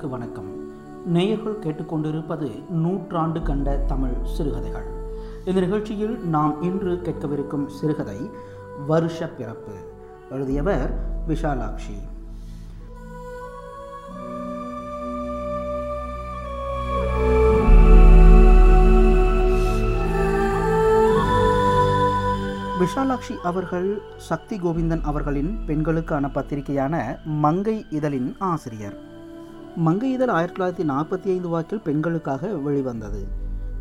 நேயர்களுக்கு வணக்கம். நேயர்கள் கேட்டுக்கொண்டிருப்பது நூற்றாண்டு கண்ட தமிழ் சிறுகதைகள். இந்த நிகழ்ச்சியில் நாம் இன்று கேட்கவிருக்கும் சிறுகதை வருஷ பிறப்பு. எழுதியவர் விஷாலாட்சி. விஷாலாட்சி அவர்கள் சக்தி கோவிந்தன் அவர்களின் பெண்களுக்கான பத்திரிகையான மங்கை இதழின் ஆசிரியர். மங்கை இதழ் ஆயிரத்தி தொள்ளாயிரத்தி நாற்பத்தி ஐந்து வாக்கில் பெண்களுக்காக வெளிவந்தது.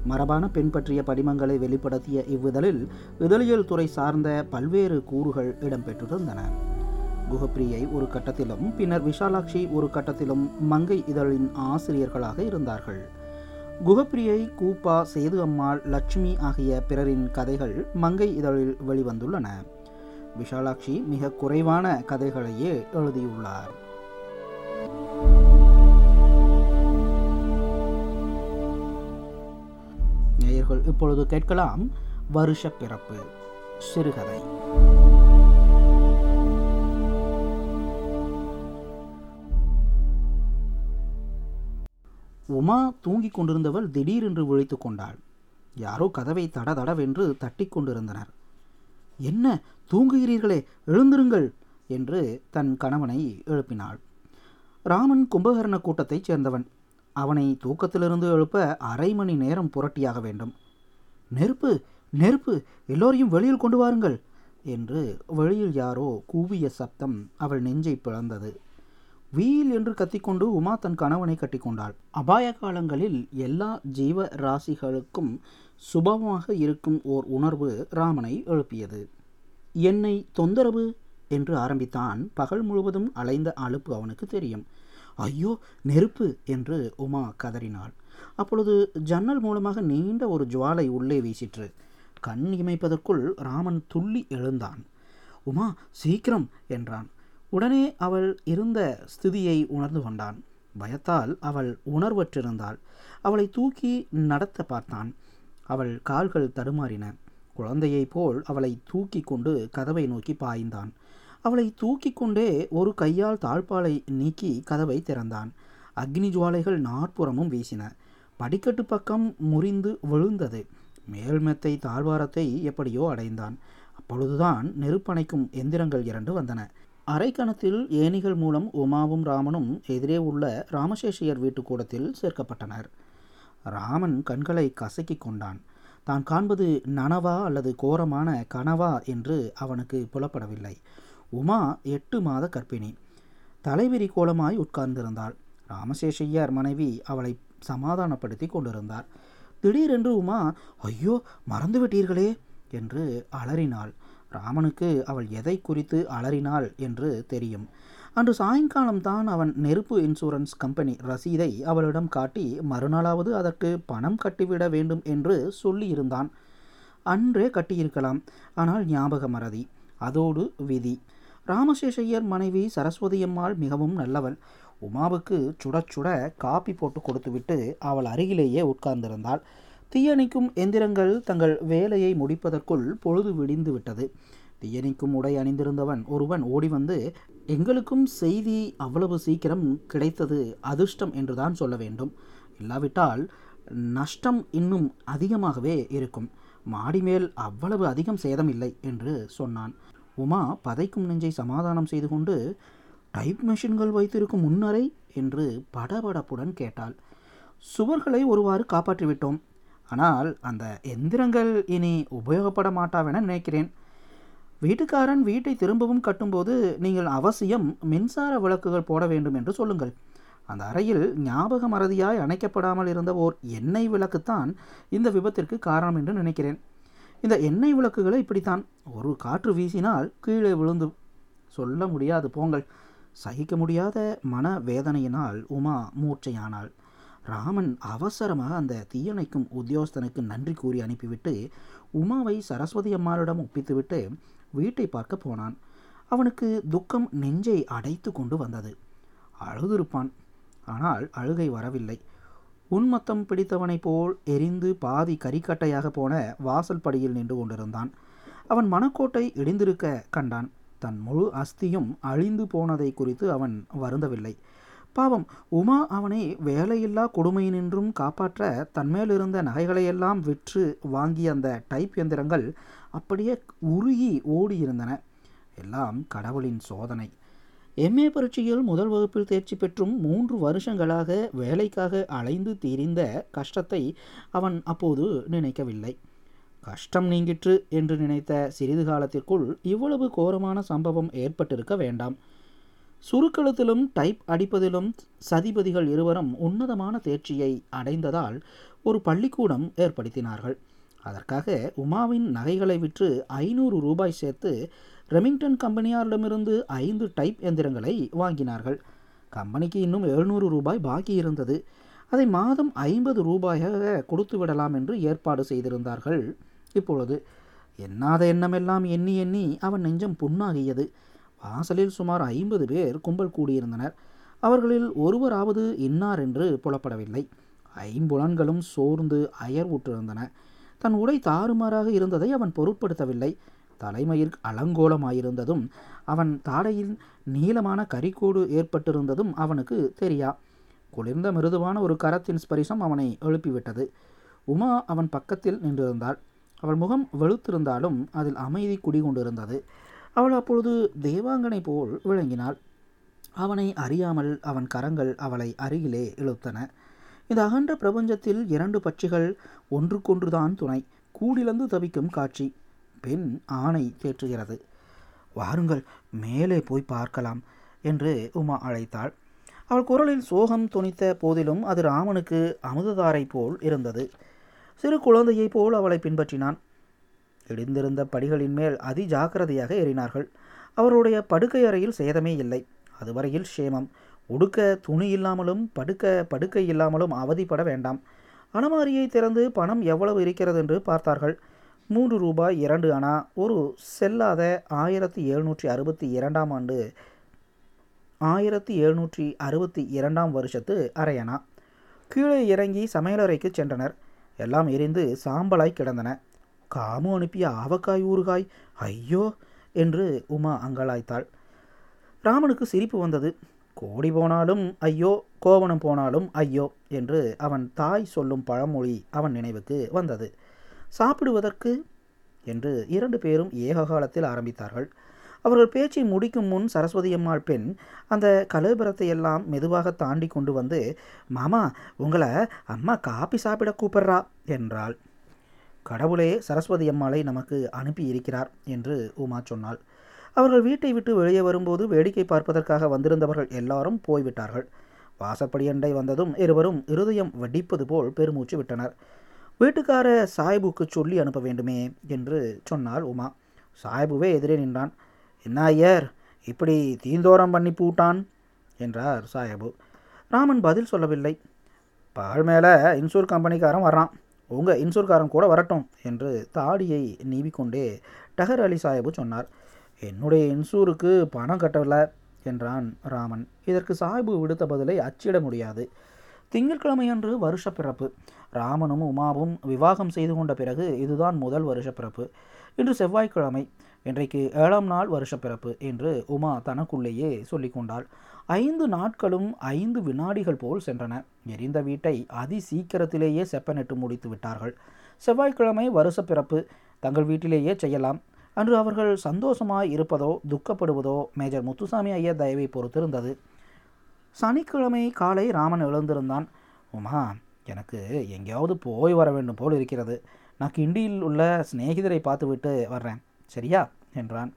மரபான பெண் பற்றிய படிமங்களை வெளிப்படுத்திய இவ்விதழில் இதழியல் துறை சார்ந்த பல்வேறு கூறுகள் இடம்பெற்றிருந்தன. குகப்பிரியை ஒரு கட்டத்திலும் பின்னர் விஷாலாட்சி ஒரு கட்டத்திலும் மங்கை இதழின் ஆசிரியர்களாக இருந்தார்கள். குகப்பிரியை கூப்பா சேது அம்மாள் லட்சுமி ஆகிய பிறரின் கதைகள் மங்கை இதழில் வெளிவந்துள்ளன. விஷாலாட்சி மிக குறைவான கதைகளையே எழுதியுள்ளார். நேயர்கள் இப்பொழுது கேட்கலாம் வருஷ பிறப்பு சிறுகதை. உமா தூங்கிக் கொண்டிருந்தவள் திடீரென்று விழித்து கொண்டாள். யாரோ கதவை தட தடவென்று தட்டி கொண்டிருந்தனர். என்ன தூங்குகிறீர்களே எழுந்திருங்கள் என்று தன் கணவனை எழுப்பினாள். ராமன் கும்பகர்ண கூட்டத்தைச் சேர்ந்தவன். அவனை தூக்கத்திலிருந்து எழுப்ப அரை மணி நேரம் புரட்டியாக வேண்டும். நெருப்பு நெருப்பு எல்லோரையும் வெளியில் கொண்டு வாருங்கள் என்று வெளியில் யாரோ கூவிய சப்தம் அவள் நெஞ்சை பிளந்தது. வீல் என்று கத்திக்கொண்டு உமா தன் கணவனை கட்டிக்கொண்டாள். அபாய காலங்களில் எல்லா ஜீவ ராசிகளுக்கும் சுபமாக இருக்கும் ஓர் உணர்வு ராமனை எழுப்பியது. என்னை தொந்தரவு? என்று ஆரம்பித்தான். பகல் முழுவதும் அலைந்த அலுப்பு அவனுக்கு தெரியும். ஐயோ நெருப்பு! என்று உமா கதறினாள். அப்பொழுது ஜன்னல் மூலமாக நீண்ட ஒரு ஜுவாலை உள்ளே வீசிற்று. கண் இமைப்பதற்குள் ராமன் துள்ளி எழுந்தான். உமா சீக்கிரம் என்றான். உடனே அவள் இருந்த ஸ்திதியை உணர்ந்து கொண்டான். பயத்தால் அவள் உணர்வற்றிருந்தாள். அவளை தூக்கி நடத்த பார்த்தான். அவள் கால்கள் தடுமாறின. குழந்தையைப் போல் அவளை தூக்கி கொண்டு கதவை நோக்கி பாய்ந்தான். அவளை தூக்கி கொண்டே ஒரு கையால் தாழ்பாலை நீக்கி கதவை திறந்தான். அக்னி ஜுவாலைகள் நாற்புறமும் வீசின. படிக்கட்டு பக்கம் முறிந்து விழுந்தது. மேல்மெத்தை தாழ்வாரத்தை எப்படியோ அடைந்தான். அப்பொழுதுதான் நெருப்பணைக்கும் எந்திரங்கள் இரண்டு வந்தன. அரைக்கணத்தில் ஏணிகள் மூலம் உமாவும் ராமனும் எதிரே உள்ள ராமசேஷியர் வீட்டு கூடத்தில் சேர்க்கப்பட்டனர். ராமன் கண்களை கசக்கி கொண்டான். தான் காண்பது நனவா அல்லது கோரமான கனவா என்று அவனுக்கு புலப்படவில்லை. உமா எட்டு மாத கர்ப்பிணி தலைவிரி கோலமாய் உட்கார்ந்திருந்தாள். ராமசேஷையர் மனைவி அவளை சமாதானப்படுத்தி கொண்டிருந்தார் திடீரென்று உமா ஐயோ மறந்துவிட்டீர்களே என்று அலறினாள். ராமனுக்கு அவள் எதை குறித்து அலறினாள் என்று தெரியும். அன்று சாயங்காலம் தான் அவன் நெருப்பு இன்சூரன்ஸ் கம்பெனி ரசீதை அவளிடம் காட்டி மறுநாளாவது அதற்கு பணம் கட்டிவிட வேண்டும் என்று சொல்லியிருந்தான். அன்றே கட்டியிருக்கலாம் ஆனால் ஞாபக மறதி அதோடு விதி. ராமசேஷையர் மனைவி சரஸ்வதியம்மாள் மிகவும் நல்லவள். உமாவுக்கு சுட சுட காப்பி போட்டு கொடுத்துவிட்டு அவள் அருகிலேயே உட்கார்ந்திருந்தாள். தீயணைக்கும் எந்திரங்கள் தங்கள் வேலையை முடிப்பதற்குள் பொழுது விடிந்து விட்டது. தீயணைக்கும் உடை அணிந்திருந்தவன் ஒருவன் ஓடி வந்து எங்களுக்கும் செய்தி அவ்வளவு சீக்கிரம் கிடைத்தது அதிர்ஷ்டம் என்றுதான் சொல்ல வேண்டும். இல்லாவிட்டால் நஷ்டம் இன்னும் அதிகமாகவே இருக்கும். மாடி மேல் அவ்வளவு அதிகம் சேதம் இல்லை என்று சொன்னான். உமா பதைக்கும் நெஞ்சை சமாதானம் செய்து கொண்டு டைப் மெஷின்கள் வைத்திருக்கும் முன்னரை என்று படபடப்புடன் கேட்டாள். சுவர்களை ஒருவாறு காப்பாற்றிவிட்டோம். ஆனால் அந்த எந்திரங்கள் இனி உபயோகப்பட மாட்டாவென நினைக்கிறேன். வீட்டுக்காரன் வீட்டை திரும்பவும் கட்டும்போது நீங்கள் அவசியம் மின்சார விளக்குகள் போட வேண்டும் என்று சொல்லுங்கள். அந்த அறையில் ஞாபக மறதியாய் அணைக்கப்படாமல் இருந்த ஓர் எண்ணெய் விளக்குத்தான் இந்த விபத்திற்கு காரணம் என்று நினைக்கிறேன். இந்த எண்ணெய் விளக்குகளை இப்படித்தான். ஒரு காற்று வீசினால் கீழே விழுந்து சொல்ல முடியாது. போங்கள். சகிக்க முடியாத மன வேதனையினால் உமா மூர்ச்சையானாள். ராமன் அவசரமாக அந்த தீயணைக்கும் உத்தியோகஸ்தனுக்கு நன்றி கூறி அனுப்பிவிட்டு உமாவை சரஸ்வதி அம்மாளிடம் ஒப்பித்துவிட்டு வீட்டை பார்க்க போனான். அவனுக்கு துக்கம் நெஞ்சை அடைத்து கொண்டு வந்தது. அழுதிருப்பான். ஆனால் அழுகை வரவில்லை. உன்மத்தம் பிடித்தவனைப் போல் எரிந்து பாதி கறிக்கட்டையாக போன வாசல் படியில் நின்று கொண்டிருந்தான். அவன் மனக்கோட்டை இடிந்திருக்க கண்டான். தன் முழு அஸ்தியும் அழிந்து போனதை குறித்து அவன் வருந்தவில்லை. பாவம் உமா அவனை வேலையில்லா கொடுமையினின்றும் காப்பாற்ற தன்மேலிருந்த நகைகளையெல்லாம் விற்று வாங்கிய அந்த டைப் எந்திரங்கள் அப்படியே உருகி ஓடியிருந்தன. எல்லாம் கடவுளின் சோதனை. எம்ஏ பரீட்சையில் முதல் வகுப்பில் தேர்ச்சி பெற்றும் மூன்று வருஷங்களாக வேலைக்காக அலைந்து திரிந்த கஷ்டத்தை அவன் அப்போது நினைக்கவில்லை. கஷ்டம் நீங்கிற்று என்று நினைத்த சிறிது காலத்திற்குள் இவ்வளவு கோரமான சம்பவம் ஏற்பட்டிருக்க வேண்டாம். சுருக்கெழுத்திலும் டைப் அடிப்பதிலும் சதிபதிகள் இருவரும் உன்னதமான தேர்ச்சியை அடைந்ததால் ஒரு பள்ளிக்கூடம் ஏற்படுத்தினார்கள். அதற்காக உமாவின் நகைகளை விற்று ஐநூறு ரூபாய் சேர்த்து ரெமிங்டன் கம்பெனியாரிடமிருந்து ஐந்து டைப் எந்திரங்களை வாங்கினார்கள். கம்பெனிக்கு இன்னும் எழுநூறு ரூபாய் பாக்கி இருந்தது. அதை மாதம் ஐம்பது ரூபாயாக கொடுத்து விடலாம் என்று ஏற்பாடு செய்திருந்தார்கள். இப்பொழுது எண்ணாத எண்ணமெல்லாம் எண்ணி எண்ணி அவன் நெஞ்சம் புண்ணாகியது. வாசலில் சுமார் ஐம்பது பேர் கும்பல் கூடியிருந்தனர். அவர்களில் ஒருவராவது இன்னார் என்று புலப்படவில்லை. ஐம்புலன்களும் சோர்ந்து அயர்வுற்றிருந்தன தன் உடை தாறுமாறாக இருந்ததை அவன் பொருட்படுத்தவில்லை. தலைமயிர் அலங்கோலமாயிருந்ததும் அவன் தாடையில் நீளமான கரிக்கோடு ஏற்பட்டிருந்ததும் அவனுக்கு தெரியா. குளிர்ந்த மிருதுவான ஒரு கரத்தின் ஸ்பரிசம் அவனை எழுப்பிவிட்டது. உமா அவன் பக்கத்தில் நின்றிருந்தாள். அவள் முகம் வெளுத்திருந்தாலும் அதில் அமைதி குடிகொண்டிருந்தது. அவள் அப்பொழுது தேவாங்கனை போல் விளங்கினாள். அவனை அறியாமல் அவன் கரங்கள் அவளை அருகிலே இழுத்தன. இந்த அகன்ற பிரபஞ்சத்தில் இரண்டு பட்சிகள் ஒன்றுக்கொன்றுதான் துணை. கூடிலந்து தவிக்கும் காட்சி. பெண் ஆணை தேற்றுகிறது. வாருங்கள் மேலே போய் பார்க்கலாம் என்று உமா அழைத்தாள். அவள் குரலில் சோகம் துணித்த போதிலும் அது ராமனுக்கு அமுததாரை போல் இருந்தது. சிறு குழந்தையைப் போல் அவளை பின்பற்றினான். இடிந்திருந்த படிகளின் மேல் அதி ஜாக்கிரதையாக ஏறினார்கள். அவருடைய படுக்கை அறையில் சேதமே இல்லை. அதுவரையில் சேமம். உடுக்க துணி இல்லாமலும் படுக்க படுக்கை இல்லாமலும் அவதிப்பட வேண்டாம். அணமாரியை திறந்து பணம் எவ்வளவு இருக்கிறது என்று பார்த்தார்கள். மூன்று ரூபாய் இரண்டு அணா ஒரு செல்லாத ஆயிரத்தி எழுநூற்றி அறுபத்தி இரண்டாம் ஆண்டு ஆயிரத்தி எழுநூற்றி அறுபத்தி இரண்டாம் வருஷத்து அரையணா கீழே இறங்கி சமையலறைக்கு சென்றனர். எல்லாம் எரிந்து சாம்பலாய் கிடந்தன. காமு அனுப்பிய ஆவக்காய் ஊறுகாய் ஐயோ! என்று உமா அங்கலாய்த்தாள். ராமனுக்கு சிரிப்பு வந்தது. கோடி போனாலும் ஐயோ கோவணம் போனாலும் ஐயோ என்று அவன் தாய் சொல்லும் பழமொழி அவன் நினைவுக்கு வந்தது. சாப்பிடுவதற்கு என்று இரண்டு பேரும் ஏக காலத்தில் ஆரம்பித்தார்கள். அவர்கள் பேச்சை முடிக்கும் முன் சரஸ்வதி அம்மாள் பெண் அந்த கலோபரத்தை எல்லாம் மெதுவாக தாண்டி கொண்டு வந்து மாமா உங்களை அம்மா காப்பி சாப்பிட கூப்பிட்றா என்றாள். கடவுளே சரஸ்வதி அம்மாளை நமக்கு அனுப்பி இருக்கிறார் என்று உமா சொன்னாள். அவர்கள் வீட்டை விட்டு வெளியே வரும்போது வேடிக்கை பார்ப்பதற்காக வந்திருந்தவர்கள் எல்லாரும் போய்விட்டார்கள். வாசப்படியண்டை வந்ததும் இருவரும் இருதயம் வெடிப்பது போல் பெருமூச்சு விட்டனர். வீட்டுக்கார சாய்புக்கு சொல்லி அனுப்ப வேண்டுமே என்று சொன்னாள் உமா. சாய்புவே எதிரே நின்றான். என்ன ஐயர் இப்படி தீந்தோரம் பண்ணி பூட்டான்? என்றார் சாயபு. ராமன் பதில் சொல்லவில்லை. பால் மேலே இன்சூர் கம்பெனிக்காரன் வர்றான். உங்கள் இன்சூர்காரன் கூட வரட்டும் என்று தாடியை நீவிக்கொண்டே டஹர் அலி சாஹிபு சொன்னார். என்னுடைய இன்சூருக்கு பணம் கட்டவில்லை என்றான் ராமன். இதற்கு சாஹிபு விடுத்த பதிலை அச்சிட முடியாது. திங்கட்கிழமையன்று வருஷ பிறப்பு ராமனும் உமாவும் விவாகம் செய்து கொண்ட பிறகு இதுதான் முதல் வருஷ பிறப்பு இன்று செவ்வாய்க்கிழமை. இன்றைக்கு ஏழாம் நாள் வருஷப்பிறப்பு என்று உமா தனக்குள்ளேயே சொல்லிக்கொண்டாள் ஐந்து நாட்களும் ஐந்து வினாடிகள் போல் சென்றன. எரிந்த வீட்டை அதி சீக்கிரத்திலேயே செப்பனிட்டு முடித்து விட்டார்கள். செவ்வாய்க்கிழமை வருஷப்பிறப்பு. தங்கள் வீட்டிலேயே செய்யலாம். அன்று அவர்கள் சந்தோஷமாய் இருப்பதோ துக்கப்படுவதோ மேஜர் முத்துசாமி ஐயர் தயவை பொறுத்திருந்தது. சனிக்கிழமை காலை ராமன் எழுந்திருந்தான். உமா எனக்கு எங்கேயாவது போய் வர வேண்டும் போல் இருக்கிறது. நான் கிண்டியில் உள்ள சிநேகிதரை பார்த்துவிட்டு வர்றேன். சரியா? என்றான்.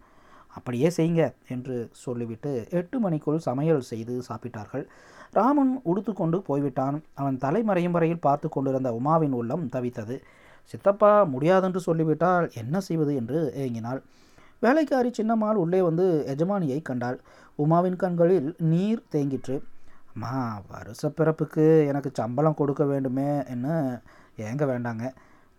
அப்படியே செய்யுங்க என்று சொல்லிவிட்டு எட்டு மணிக்குள் சமையல் செய்து சாப்பிட்டார்கள். ராமன் உடுத்துக்கொண்டு போய்விட்டான். அவன் தலைமறையும் வரையில் பார்த்து கொண்டிருந்த உமாவின் உள்ளம் தவித்தது. சித்தப்பா முடியாதென்று சொல்லிவிட்டால் என்ன செய்வது? என்று ஏங்கினாள். வேலைக்காரி சின்னம்மாள் உள்ளே வந்து எஜமானியை கண்டாள். உமாவின் கண்களில் நீர் தேங்கிற்று. அம்மா வருஷ பிறப்புக்கு எனக்கு சம்பளம் கொடுக்க வேண்டுமே என்ன ஏங்க வேண்டாங்க.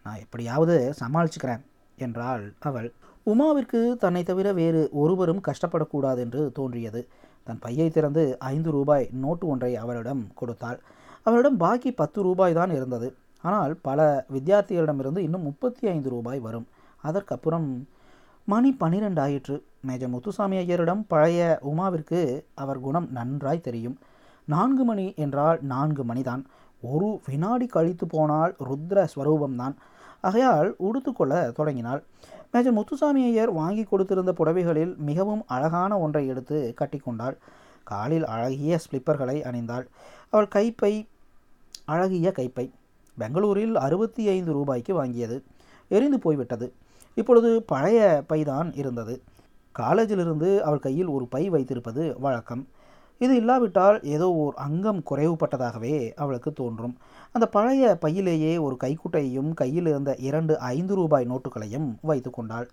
நான் எப்படியாவது சமாளிச்சுக்கிறேன் என்றாள் அவள். உமாவிற்கு தன்னை தவிர வேறு ஒருவரும் கஷ்டப்படக்கூடாது என்று தோன்றியது. தன் பையை திறந்து ஐந்து ரூபாய் நோட்டு ஒன்றை அவரிடம் கொடுத்தாள். அவரிடம் பாக்கி பத்து ரூபாய் தான் இருந்தது. ஆனால் பல வித்தியார்த்திகளிடமிருந்து இன்னும் முப்பத்தி ஐந்து ரூபாய் வரும். அதற்கப்புறம் மணி பன்னிரெண்டு ஆயிற்று. மேஜர் முத்துசாமி ஐயரிடம் பழைய உமாவிற்கு அவர் குணம் நன்றாய் தெரியும். நான்கு மணி என்றால் நான்கு மணிதான். ஒரு வினாடி கழித்து போனால் ருத்ர ஸ்வரூபம்தான் ஆகையால் உடுத்துக்கொள்ள தொடங்கினாள். மேஜர் முத்துசாமி ஐயர் வாங்கி கொடுத்திருந்த புடவைகளில் மிகவும் அழகான ஒன்றை எடுத்து கட்டிக்கொண்டாள் காலில் அழகிய ஸ்லிப்பர்களை அணிந்தாள். அவள் கைப்பை அழகிய கைப்பை பெங்களூரில் அறுபத்தி ஐந்து ரூபாய்க்கு வாங்கியது. எரிந்து போய்விட்டது. இப்பொழுது பழைய பைதான் இருந்தது. காலேஜிலிருந்து அவள் கையில் ஒரு பை வைத்திருப்பது வழக்கம். இது இல்லாவிட்டால் ஏதோ ஓர் அங்கம் குறைவுபட்டதாகவே அவளுக்கு தோன்றும். அந்த பழைய பையிலேயே ஒரு கைக்குட்டையையும் கையில் இருந்த இரண்டு ஐந்து ரூபாய் நோட்டுகளையும் வைத்து கொண்டாள்.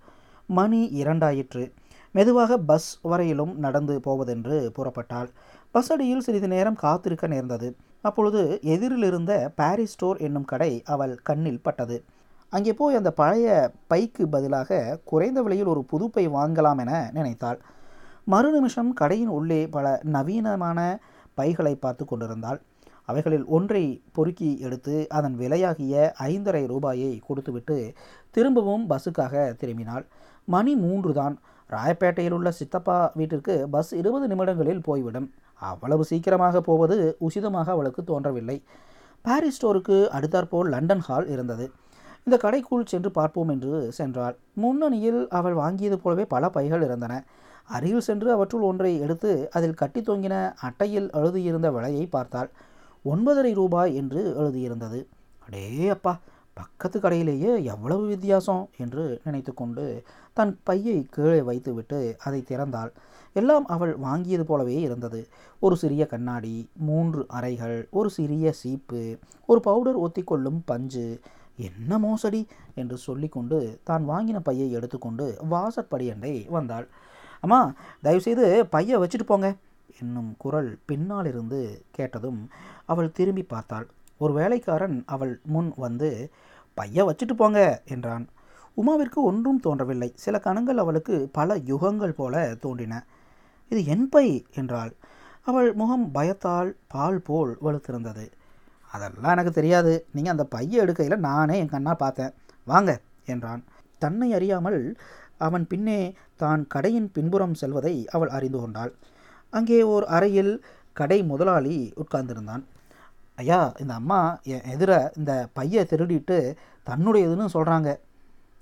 மணி இரண்டாயிற்று. மெதுவாக பஸ் வரையிலும் நடந்து போவதென்று புறப்பட்டாள். பஸ் அடியில் சிறிது நேரம் காத்திருக்க நேர்ந்தது. அப்பொழுது எதிரில் இருந்த பாரிஸ் ஸ்டோர் என்னும் கடை அவள் கண்ணில் பட்டது. அங்கே போய் அந்த பழைய பைக்கு பதிலாக குறைந்த விலையில் ஒரு புதுப்பை வாங்கலாம் என நினைத்தாள். மறு நிமிஷம் கடையின் உள்ளே பல நவீனமான பைகளை பார்த்து கொண்டிருந்தாள். அவைகளில் ஒன்றை பொறுக்கி எடுத்து அதன் விலையாகிய ஐந்தரை ரூபாயை கொடுத்துவிட்டு திரும்பவும் பஸ்ஸுக்காக திரும்பினாள். மணி மூன்று தான் ராயப்பேட்டையில் உள்ள சித்தப்பா வீட்டிற்கு பஸ் இருபது நிமிடங்களில் போய்விடும். அவ்வளவு சீக்கிரமாக போவது உசிதமாக அவளுக்கு தோன்றவில்லை. பாரிஸ் ஸ்டோருக்கு அடுத்தாற்போல் லண்டன் ஹால் இருந்தது. இந்த கடைக்குள் சென்று பார்ப்போம் என்று சென்றாள். முன்னணியில் அவள் வாங்கியது போலவே பல பைகள் இருந்தன. அருகில் சென்று அவற்றுள் ஒன்றை எடுத்து அதில் கட்டி தொங்கின அட்டையில் எழுதியிருந்த விலையை பார்த்தாள். ஒன்பதரை ரூபாய் என்று எழுதியிருந்தது. அடே அப்பா பக்கத்து கடையிலேயே எவ்வளவு வித்தியாசம் என்று நினைத்து கொண்டு தன் பையை கீழே வைத்துவிட்டு அதை திறந்தாள். எல்லாம் அவள் வாங்கியது போலவே இருந்தது. ஒரு சிறிய கண்ணாடி மூன்று அறைகள் ஒரு சிறிய சீப்பு ஒரு பவுடர் ஒத்திக்கொள்ளும் பஞ்சு. என்ன மோசடி என்று சொல்லிக்கொண்டு தான் வாங்கின பையை எடுத்துக்கொண்டு வாசற்படியண்டை வந்தாள். அம்மா தயவுசெய்து பையை வச்சுட்டு போங்க என்னும் குரல் பின்னாலிருந்து கேட்டதும் அவள் திரும்பி பார்த்தாள். ஒரு வேலைக்காரன் அவள் முன் வந்து பைய வச்சுட்டு போங்க என்றான். உமாவிற்கு ஒன்றும் தோன்றவில்லை. சில கணங்கள் அவளுக்கு பல யுகங்கள் போல தோன்றின. இது என் பை என்றாள். அவள் முகம் பயத்தால் பால் போல் வலுத்திருந்தது அதெல்லாம் எனக்கு தெரியாது. நீங்கள் அந்த பையை எடுக்கையில் நானே என் கண்ணா பார்த்தேன். வாங்க என்றான். தன்னை அறியாமல் அவன் பின்னே தான் கடையின் பின்புறம் செல்வதை அவள் அறிந்து கொண்டாள். அங்கே ஓர் அறையில் கடை முதலாளி உட்கார்ந்திருந்தான். ஐயா இந்த அம்மா என் எதிர இந்த பையை திருடிட்டு தன்னுடையதுன்னு சொல்கிறாங்க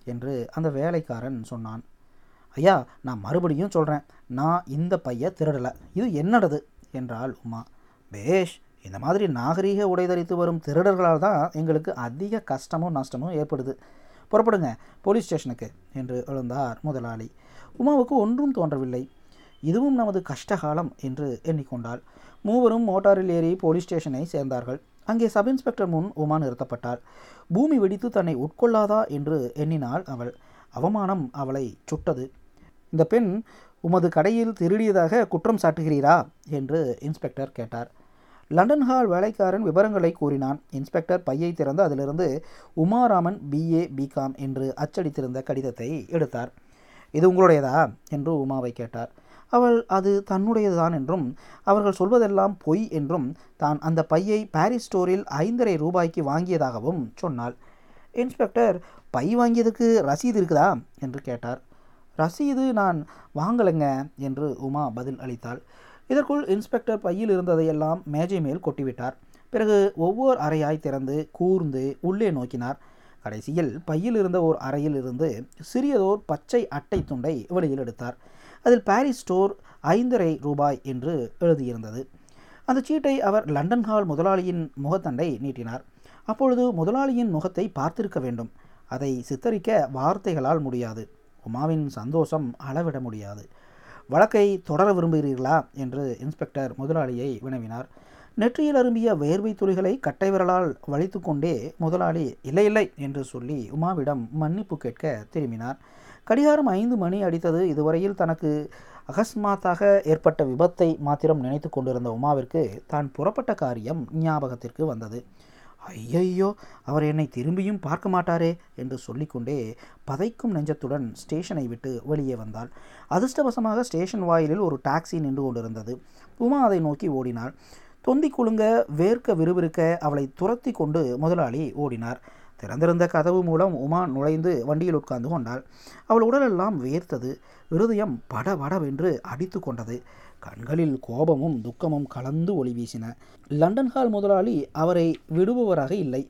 என்று அந்த வேலைக்காரன் சொன்னான். ஐயா நான் மறுபடியும் சொல்கிறேன் நான் இந்த பையை திருடலை. இது என்னடது? என்றாள் உமா. பேஷ் இந்த மாதிரி நாகரீக உடை தரித்து வரும் திருடர்களால் தான் எங்களுக்கு அதிக கஷ்டமும் நஷ்டமும் ஏற்படுது. புறப்படுங்க. போலீஸ் ஸ்டேஷனுக்கு என்று எழுந்தார் முதலாளி. உமாவுக்கு ஒன்றும் தோன்றவில்லை. இதுவும் நமது கஷ்டகாலம் என்று எண்ணிக்கொண்டாள். மூவரும் மோட்டாரில் ஏறி போலீஸ் ஸ்டேஷனை சேர்ந்தார்கள். அங்கே சப் இன்ஸ்பெக்டர் முன் உமா நிறுத்தப்பட்டாள். பூமி வெடித்து தன்னை உட்கொள்ளாதா என்று எண்ணினாள் அவள். அவமானம் அவளை சுட்டது. இந்த பெண் உமது கடையில் திருடியதாக குற்றம் சாட்டுகிறீரா? என்று இன்ஸ்பெக்டர் கேட்டார். லண்டன் ஹால் வேலைக்காரன் விவரங்களை கூறினான். இன்ஸ்பெக்டர் பையை திறந்து அதிலிருந்து உமாராமன் பிஏ பிகாம் என்று அச்சடித்திருந்த கடிதத்தை எடுத்தார். இது உங்களுடையதா? என்று உமாவை கேட்டார். அவள் அது தன்னுடையதுதான் என்றும் அவர்கள் சொல்வதெல்லாம் பொய் என்றும் தான் அந்த பையை பாரிஸ் ஸ்டோரில் ஐந்தரை ரூபாய்க்கு வாங்கியதாகவும் சொன்னாள். இன்ஸ்பெக்டர் பை வாங்கியதுக்கு ரசீது இருக்குதா? என்று கேட்டார். ரசீது நான் வாங்கலைங்க என்று உமா பதில் அளித்தாள். இதற்குள் இன்ஸ்பெக்டர் பையில் இருந்ததையெல்லாம் மேஜை மேல் கொட்டிவிட்டார். பிறகு ஒவ்வொரு அறையாய் திறந்து கூர்ந்து உள்ளே நோக்கினார். கடைசியில் பையில் இருந்த ஓர் அறையில் இருந்து சிறியதோர் பச்சை அட்டை துண்டை வெளியில் எடுத்தார். அதில் பாரிஸ் ஸ்டோர் ஐந்தரை ரூபாய் என்று எழுதியிருந்தது. அந்த சீட்டை அவர் லண்டன் ஹால் முதலாளியின் முகத்தண்டை நீட்டினார். அப்பொழுது முதலாளியின் முகத்தை பார்த்திருக்க வேண்டும். அதை சித்தரிக்க வார்த்தைகளால் முடியாது. உமாவின் சந்தோஷம் அளவிட முடியாது. வழக்கை தொடர விரும்புகிறீர்களா? என்று இன்ஸ்பெக்டர் முதலாளியை வினவினார். நெற்றியில் அரும்பிய வேர்வை துளிகளை கட்டை விரலால் வலித்து கொண்டே முதலாளி இல்லை இல்லை என்று சொல்லி உமாவிடம் மன்னிப்பு கேட்க திரும்பினார். கடிகாரம் ஐந்து மணி அடித்தது இதுவரையில் தனக்கு அகஸ்மாத்தாக ஏற்பட்ட விபத்தை மாத்திரம் நினைத்து கொண்டிருந்த உமாவிற்கு தான் புறப்பட்ட காரியம் ஞாபகத்திற்கு வந்தது. ஐயையோ அவர் என்னை திரும்பியும் பார்க்க மாட்டாரே என்று சொல்லிக்கொண்டே பதைக்கும் நெஞ்சத்துடன் ஸ்டேஷனை விட்டு வெளியே வந்தாள். அதிர்ஷ்டவசமாக ஸ்டேஷன் வாயிலில் ஒரு டாக்ஸி நின்று கொண்டிருந்தது. உமா அதை நோக்கி ஓடினாள். தொந்தி குலுங்க வேர்க்க விறுவிறுக்க அவளை துரத்தி கொண்டு முதலாளி ஓடினார். திறந்திருந்த கதவு மூலம் உமா நுழைந்து வண்டியில் உட்கார்ந்து கொண்டாள். அவள் உடலெல்லாம் வேர்த்தது இருதயம் படபடவென்று அடித்து கொண்டது. கண்களில் கோபமும் துக்கமும் கலந்து ஒளி வீசின லண்டன் ஹால் முதலாளி அவரை விடுபவராக இல்லை.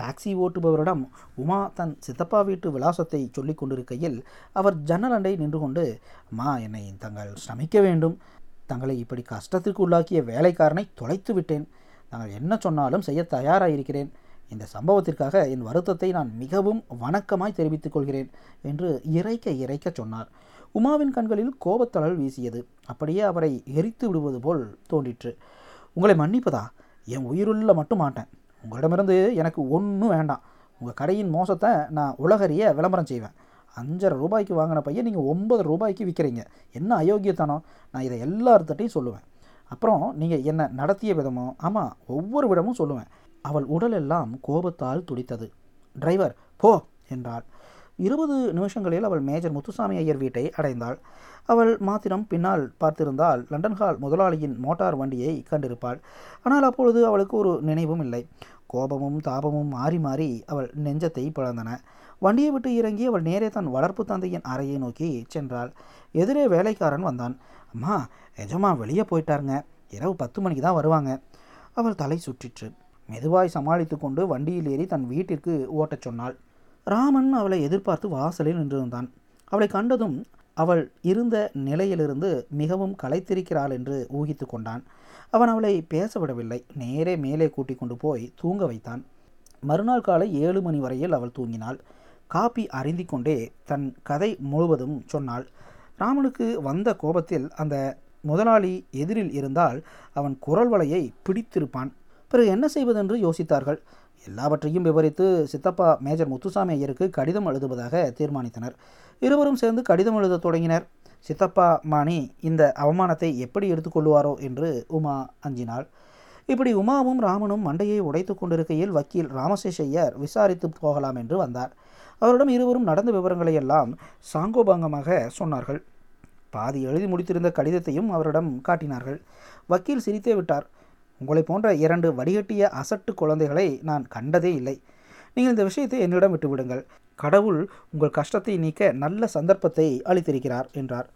டாக்ஸி ஓட்டுபவரிடம் உமா தன் சித்தப்பா வீட்டு விலாசத்தை சொல்லிக் கொண்டிருக்கையில் அவர் ஜன்னல் அண்டை நின்று கொண்டு அம்மா என்னை தங்கள் சமைக்க வேண்டும். தங்களை இப்படி கஷ்டத்திற்கு உள்ளாக்கிய வேலைக்காரனை தொலைத்து விட்டேன். தாங்கள் என்ன சொன்னாலும் செய்ய தயாராயிருக்கிறேன். இந்த சம்பவத்திற்காக என் வருத்தத்தை நான் மிகவும் வணக்கமாய் தெரிவித்துக் கொள்கிறேன் என்று இறைக்க இறைக்க சொன்னார். உமாவின் கண்களில் கோபத்தளல் வீசியது. அப்படியே அவரை எரித்து விடுவது போல் தோன்றிற்று. உங்களை மன்னிப்பதா? என் உயிருள்ள மட்டும் மாட்டேன். உங்களிடமிருந்து எனக்கு ஒன்றும் வேண்டாம். உங்கள் கடையின் மோசத்தை நான் உலகறிய விளம்பரம் செய்வேன். அஞ்சரை ரூபாய்க்கு வாங்கின பையன் நீங்கள் ஒன்பது ரூபாய்க்கு விற்கிறீங்க என்ன அயோக்கியத்தனம்? நான் இதை எல்லார்த்திட்டையும் சொல்லுவேன். அப்புறம் நீங்கள் என்ன நடத்திய விதமோ ஆமாம் ஒவ்வொரு விடமும் சொல்லுவேன் அவள் உடலெல்லாம் கோபத்தால் துடித்தது. டிரைவர் போ! என்றாள். இருபது நிமிஷங்களில் அவள் மேஜர் முத்துசாமி ஐயர் வீட்டை அடைந்தாள். அவள் மாத்திரம் பின்னால் பார்த்திருந்தால் லண்டன் ஹால் முதலாளியின் மோட்டார் வண்டியை கண்டிருப்பாள். ஆனால் அப்பொழுது அவளுக்கு ஒரு நினைவும் இல்லை. கோபமும் தாபமும் மாறி மாறி அவள் நெஞ்சத்தை பிளந்தன. வண்டியை விட்டு இறங்கி அவள் நேரே தன் வளர்ப்பு தந்தையின் அறையை நோக்கி சென்றாள். எதிரே வேலைக்காரன் வந்தான். அம்மா எஜமா வெளியே போயிட்டாருங்க. இரவு பத்து மணிக்கு தான் வருவாங்க. அவள் தலை சுற்றிற்று. மெதுவாய் சமாளித்து கொண்டு வண்டியில் ஏறி தன் வீட்டிற்கு ஓட்டச் சொன்னாள். ராமன் அவளை எதிர்பார்த்து வாசலில் நின்றிருந்தான். அவளை கண்டதும் அவள் இருந்த நிலையிலிருந்து மிகவும் களைத்திருக்கிறாள் என்று ஊகித்து கொண்டான். அவன் அவளை பேசவிடவில்லை. நேரே மேலே கூட்டி கொண்டு போய் தூங்க வைத்தான். மறுநாள் காலை ஏழு மணி வரையில் அவள் தூங்கினாள். காப்பி அருந்திக் கொண்டே தன் கதை முழுவதும் சொன்னாள். ராமனுக்கு வந்த கோபத்தில் அந்த முதலாளி எதிரில் இருந்தால் அவன் குரல் வலையை பிடித்திருப்பான். பிறகு என்ன செய்வதென்று யோசித்தார்கள். எல்லாவற்றையும் விவரித்து சித்தப்பா மேஜர் முத்துசாமி ஐயருக்கு கடிதம் எழுதுவதாக தீர்மானித்தனர். இருவரும் சேர்ந்து கடிதம் எழுதத் தொடங்கினர். சித்தப்பா மாணி இந்த அவமானத்தை எப்படி எடுத்துக்கொள்வாரோ என்று உமா அஞ்சினாள். இப்படி உமாவும் ராமனும் மண்டையை உடைத்து கொண்டிருக்கையில் வக்கீல் ராமசேஷையர் விசாரித்து போகலாம் என்று வந்தார். அவரிடம் இருவரும் நடந்த விவரங்களை எல்லாம் சாங்கோபாங்கமாக சொன்னார்கள். பாதி எழுதி முடித்திருந்த கடிதத்தையும் அவரிடம் காட்டினார்கள். வக்கீல் சிரித்தே விட்டார். உங்களை போன்ற இரண்டு வடிகட்டிய அசட்டு குழந்தைகளை நான் கண்டதே இல்லை. நீங்கள் இந்த விஷயத்தை என்னிடம் விட்டுவிடுங்கள். கடவுள் உங்கள் கஷ்டத்தை நீக்க நல்ல சந்தர்ப்பத்தை அளித்திருக்கிறார் என்றார்.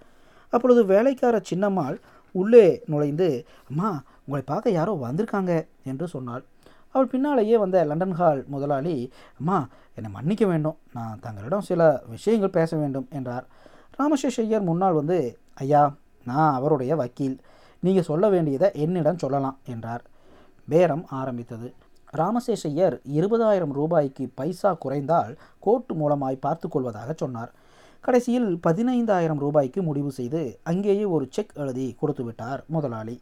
அப்பொழுது வேலைக்கார சின்னம்மாள் உள்ளே நுழைந்து அம்மா உங்களை பார்க்க யாரோ வந்திருக்காங்க என்று சொன்னாள். அவள் பின்னாலேயே வந்த லண்டன் ஹால் முதலாளி அம்மா என்னை மன்னிக்க வேண்டும். நான் தங்களிடம் சில விஷயங்கள் பேச வேண்டும் என்றார். ராமசேஷையர் முன்னால் வந்து ஐயா நான் அவருடைய வக்கீல். நீங்கள் சொல்ல வேண்டியதை என்னிடம் சொல்லலாம் என்றார். பேரம் ஆரம்பித்தது. ராமசேஷையர் இருபதாயிரம் ரூபாய்க்கு பைசா குறைந்தால் கோர்ட் மூலமாய் பார்த்து கொள்வதாக சொன்னார். கடைசியில் பதினைந்தாயிரம் ரூபாய்க்கு முடிவு செய்து அங்கேயே ஒரு செக் எழுதி கொடுத்துவிட்டார் முதலாளி.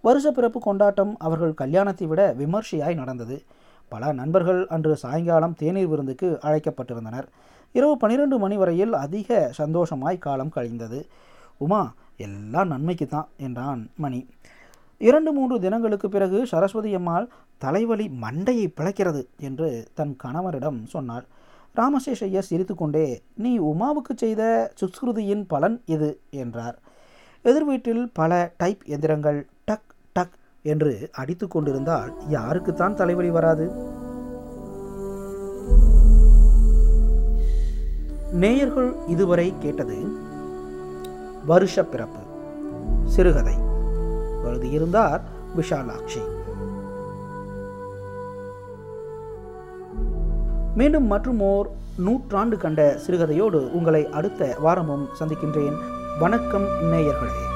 வருஷ பிறப்பு கொண்டாட்டம் அவர்கள் கல்யாணத்தை விட விமர்சையாய் நடந்தது. பல நண்பர்கள் அன்று சாயங்காலம் தேநீர் விருந்துக்கு அழைக்கப்பட்டிருந்தனர். இரவு பன்னிரண்டு மணி வரையில் அதிக சந்தோஷமாய் காலம் கழிந்தது. உமா எல்லாம் நன்மைக்கு தான் என்றான் மணி. இரண்டு மூன்று தினங்களுக்கு பிறகு சரஸ்வதி அம்மாள் தலைவலி மண்டையை பிழைக்கிறது என்று தன் கணவரிடம் சொன்னார் ராமசேஷையர் சிரித்துக்கொண்டே நீ உமாவுக்கு செய்த சுஸ்கிருதியின் பலன் இது என்றார். எதிர் வீட்டில் பல டைப் எந்திரங்கள் டக் டக் என்று அடித்து கொண்டிருந்தால் யாருக்குத்தான் தலைவலி வராது? நேயர்கள் இதுவரை கேட்டது வருஷ பிறப்பு சிறுகதை. எழுதியிருந்தார் விஷாலாட்சி. மீண்டும் மற்றும் ஓர் நூற்றாண்டு கண்ட சிறுகதையோடு உங்களை அடுத்த வாரமும் சந்திக்கின்றேன். வணக்கம் நேயர்களே.